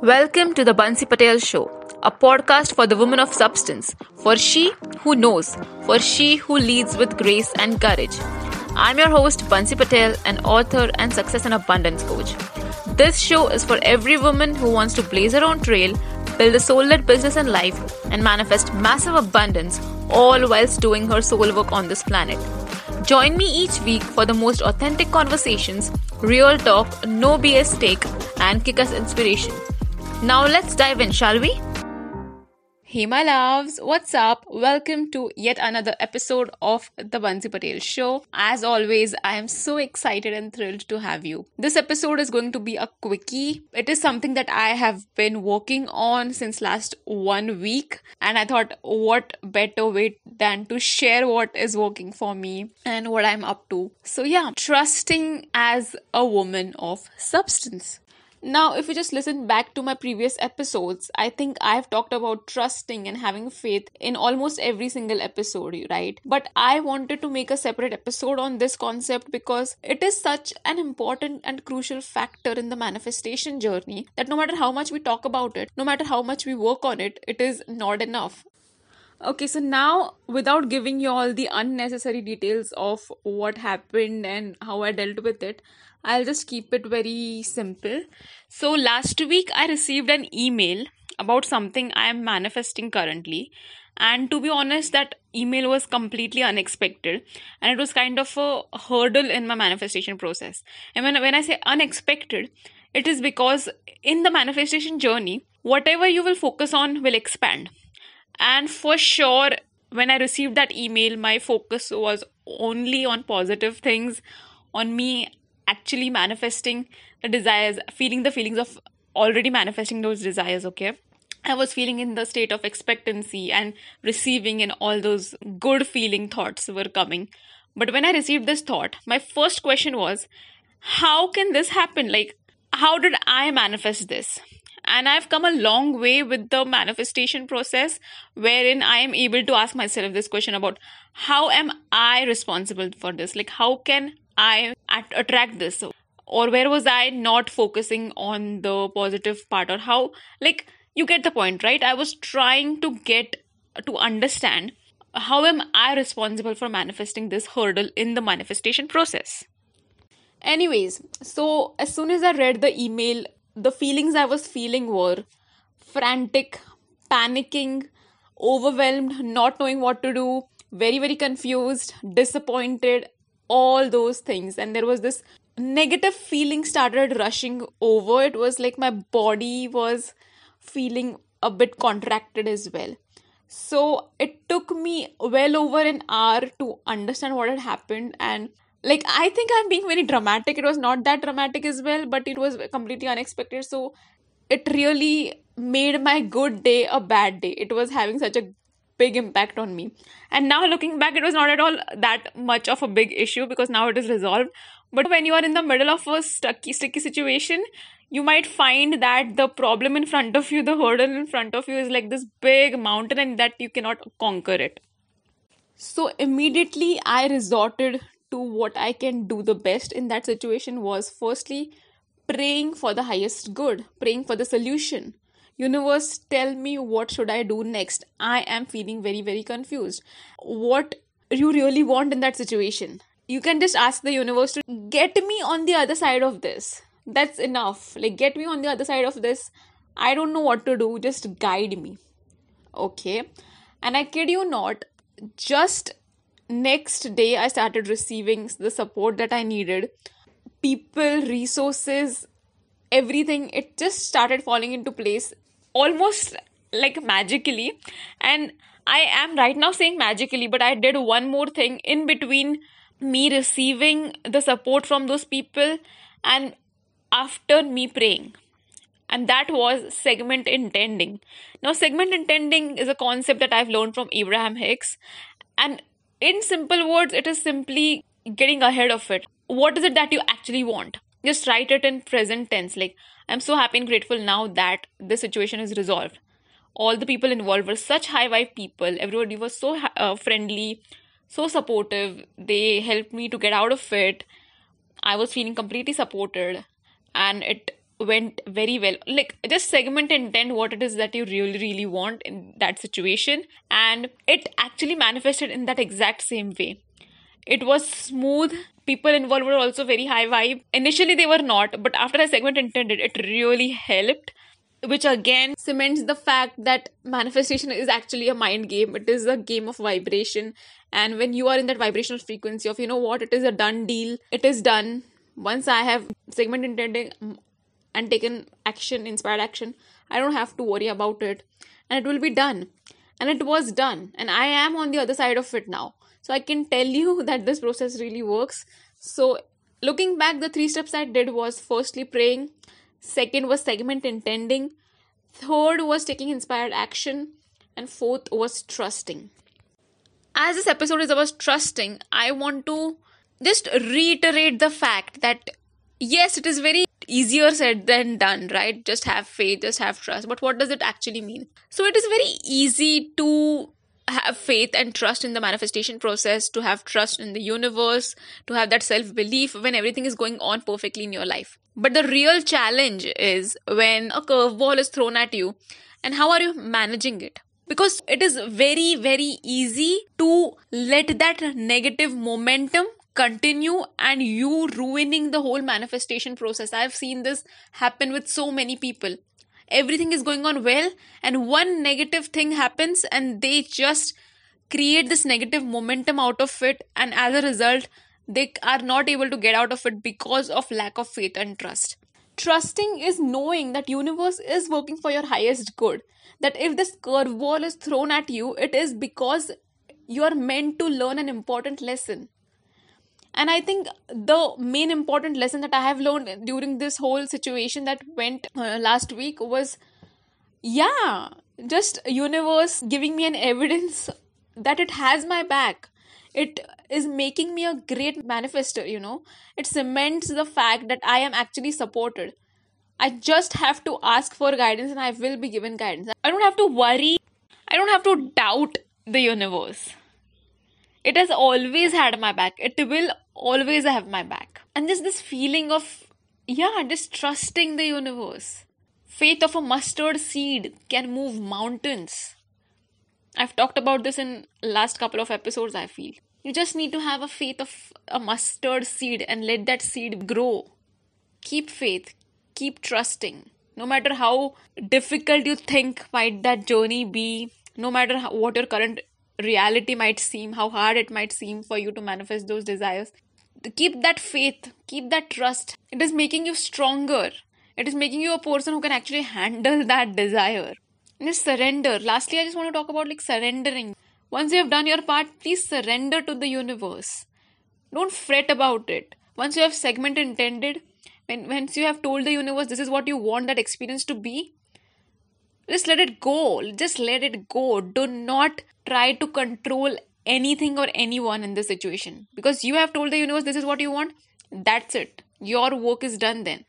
Welcome to the Bansi Patel Show, a podcast for the woman of substance, for she who knows, for she who leads with grace and courage. I'm your host, Bansi Patel, an author and success and abundance coach. This show is for every woman who wants to blaze her own trail, build a soul led business and life, and manifest massive abundance, all whilst doing her soul work on this planet. Join me each week for the most authentic conversations, real talk, no BS take, and kick ass inspiration. Now let's dive in, shall we? Hey, my loves, what's up? Welcome to yet another episode of the Bansi Patel Show. As always, I am so excited and thrilled to have you. This episode is going to be a quickie. It is something that I have been working on since last one week, and I thought, what better way than to share what is working for me and what I'm up to. So, yeah, trusting as a woman of substance. Now, if you just listen back to my previous episodes, I think I've talked about trusting and having faith in almost every single episode, right? But I wanted to make a separate episode on this concept because it is such an important and crucial factor in the manifestation journey that no matter how much we talk about it, no matter how much we work on it, it is not enough. Okay, so now without giving you all the unnecessary details of what happened and how I dealt with it, I'll just keep it very simple. So, last week I received an email about something I am manifesting currently. And to be honest, that email was completely unexpected and it was kind of a hurdle in my manifestation process. And when, when I say unexpected, it is because in the manifestation journey, whatever you will focus on will expand. And for sure, when I received that email, my focus was only on positive things, on me actually manifesting the desires, feeling the feelings of already manifesting those desires, okay? I was feeling in the state of expectancy and receiving, and all those good feeling thoughts were coming. But when I received this thought, my first question was, How can this happen? Like, how did I manifest this? And I've come a long way with the manifestation process, wherein I am able to ask myself this question about how am I responsible for this? Like, how can I attract this? Or where was I not focusing on the positive part? Or how, like, you get the point, right? I was trying to get to understand how am I responsible for manifesting this hurdle in the manifestation process. Anyways, so as soon as I read the email, the feelings I was feeling were frantic, panicking, overwhelmed, not knowing what to do, very, very confused, disappointed, all those things. And there was this negative feeling started rushing over. It was like my body was feeling a bit contracted as well. So it took me well over an hour to understand what had happened and like i think i'm being very dramatic. It was not that dramatic as well but it was completely unexpected. So it really made my good day a bad day. It was having such a big impact on me. And now looking back it was not at all that much of a big issue because now it is resolved. But when you are in the middle of a stucky sticky situation you might find that the problem in front of you the hurdle in front of you is like this big mountain and that you cannot conquer it. So immediately i resorted to what I can do the best in that situation was firstly praying for the highest good, praying for the solution. Universe, tell me what should I do next? I am feeling very, very confused. What you really want in that situation? You can just ask the universe to get me on the other side of this. That's enough. Like, get me on the other side of this. I don't know what to do. Just guide me. Okay. And I kid you not, just next day i started receiving the support that i needed. People resources everything it just started falling into place almost like magically. And i am right now saying magically but i did one more thing in between me receiving the support from those people and after me praying. And that was segment intending. Now segment intending is a concept that i've learned from abraham hicks. And in simple words, it is simply getting ahead of it. What is it that you actually want? Just write it in present tense. Like, I'm so happy and grateful now that this situation is resolved. All the people involved were such high vibe people. Everybody was so uh, friendly, so supportive. They helped me to get out of it. I was feeling completely supported, and it went very well. Like, just segment intend what it is that you really, really want in that situation. And it actually manifested in that exact same way. It was smooth. People involved were also very high vibe. Initially, they were not, but after I segment intended, it really helped which again cements the fact that manifestation is actually a mind game it is a game of vibration and when you are in that vibrational frequency of you know what it is a done deal it is done once i have segment intended and taken action inspired action i don't have to worry about it. And it will be done. And it was done. And i am on the other side of it now. So i can tell you that this process really works. So looking back the three steps i did was firstly praying. Second was segment intending. Third was taking inspired action. And fourth was trusting. As this episode is about trusting i want to just reiterate the fact that yes it is very easier said than done right just have faith just have trust but what does it actually mean so it is very easy to have faith and trust in the manifestation process, to have trust in the universe, to have that self belief when everything is going on perfectly in your life. But the real challenge is when a curveball is thrown at you, and how are you managing it? Because it is very, very easy to let that negative momentum continue and you ruining the whole manifestation process. I've seen this happen with so many people. Everything is going on well and one negative thing happens and they just create this negative momentum out of it and as a result they are not able to get out of it because of lack of faith and trust. Trusting is knowing that universe is working for your highest good. That if this curveball is thrown at you it is because you are meant to learn an important lesson and i think the main important lesson that i have learned during this whole situation that went uh, last week was yeah just universe giving me an evidence that it has my back. It is making me a great manifester you know. It cements the fact that i am actually supported. I just have to ask for guidance and i will be given guidance. I don't have to worry. I don't have to doubt the universe it has always had my back. It will always have my back. And just this feeling of yeah just trusting the universe. Faith of a mustard seed can move mountains. I've talked about this in last couple of episodes i feel. You just need to have a faith of a mustard seed and let that seed grow. Keep faith. Keep trusting. No matter how difficult you think might that journey be no matter how, what your current reality might seem, how hard it might seem for you to manifest those desires. Keep that faith, keep that trust. It is making you stronger. It is making you a person who can actually handle that desire. And just surrender. Lastly, I just want to talk about like surrendering. Once you have done your part, please surrender to the universe. Don't fret about it. Once you have segment intended, when once you have told the universe this is what you want that experience to be, just let it go. Just let it go. Do not try to control anything or anyone in this situation because you have told the universe this is what you want. That's it. Your work is done then.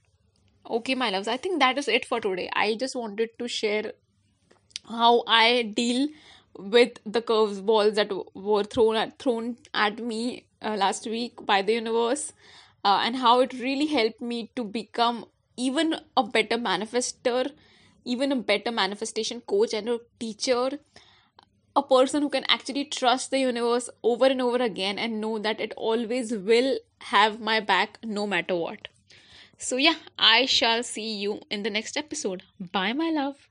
Okay, my loves, I think that is it for today. I just wanted to share how I deal with the curveballs that were thrown at, thrown at me uh, last week by the universe uh, and how it really helped me to become even a better manifester even a better manifestation coach and a teacher a person who can actually trust the universe over and over again and know that it always will have my back no matter what. So, yeah, I shall see you in the next episode. Bye, my love.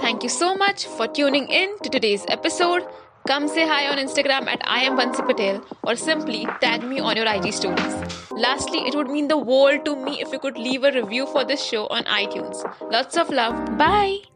Thank you so much for tuning in to today's episode. Come say hi on Instagram at I am Bansi Patel or simply tag me on your IG stories. Lastly, it would mean the world to me if you could leave a review for this show on iTunes. Lots of love. Bye.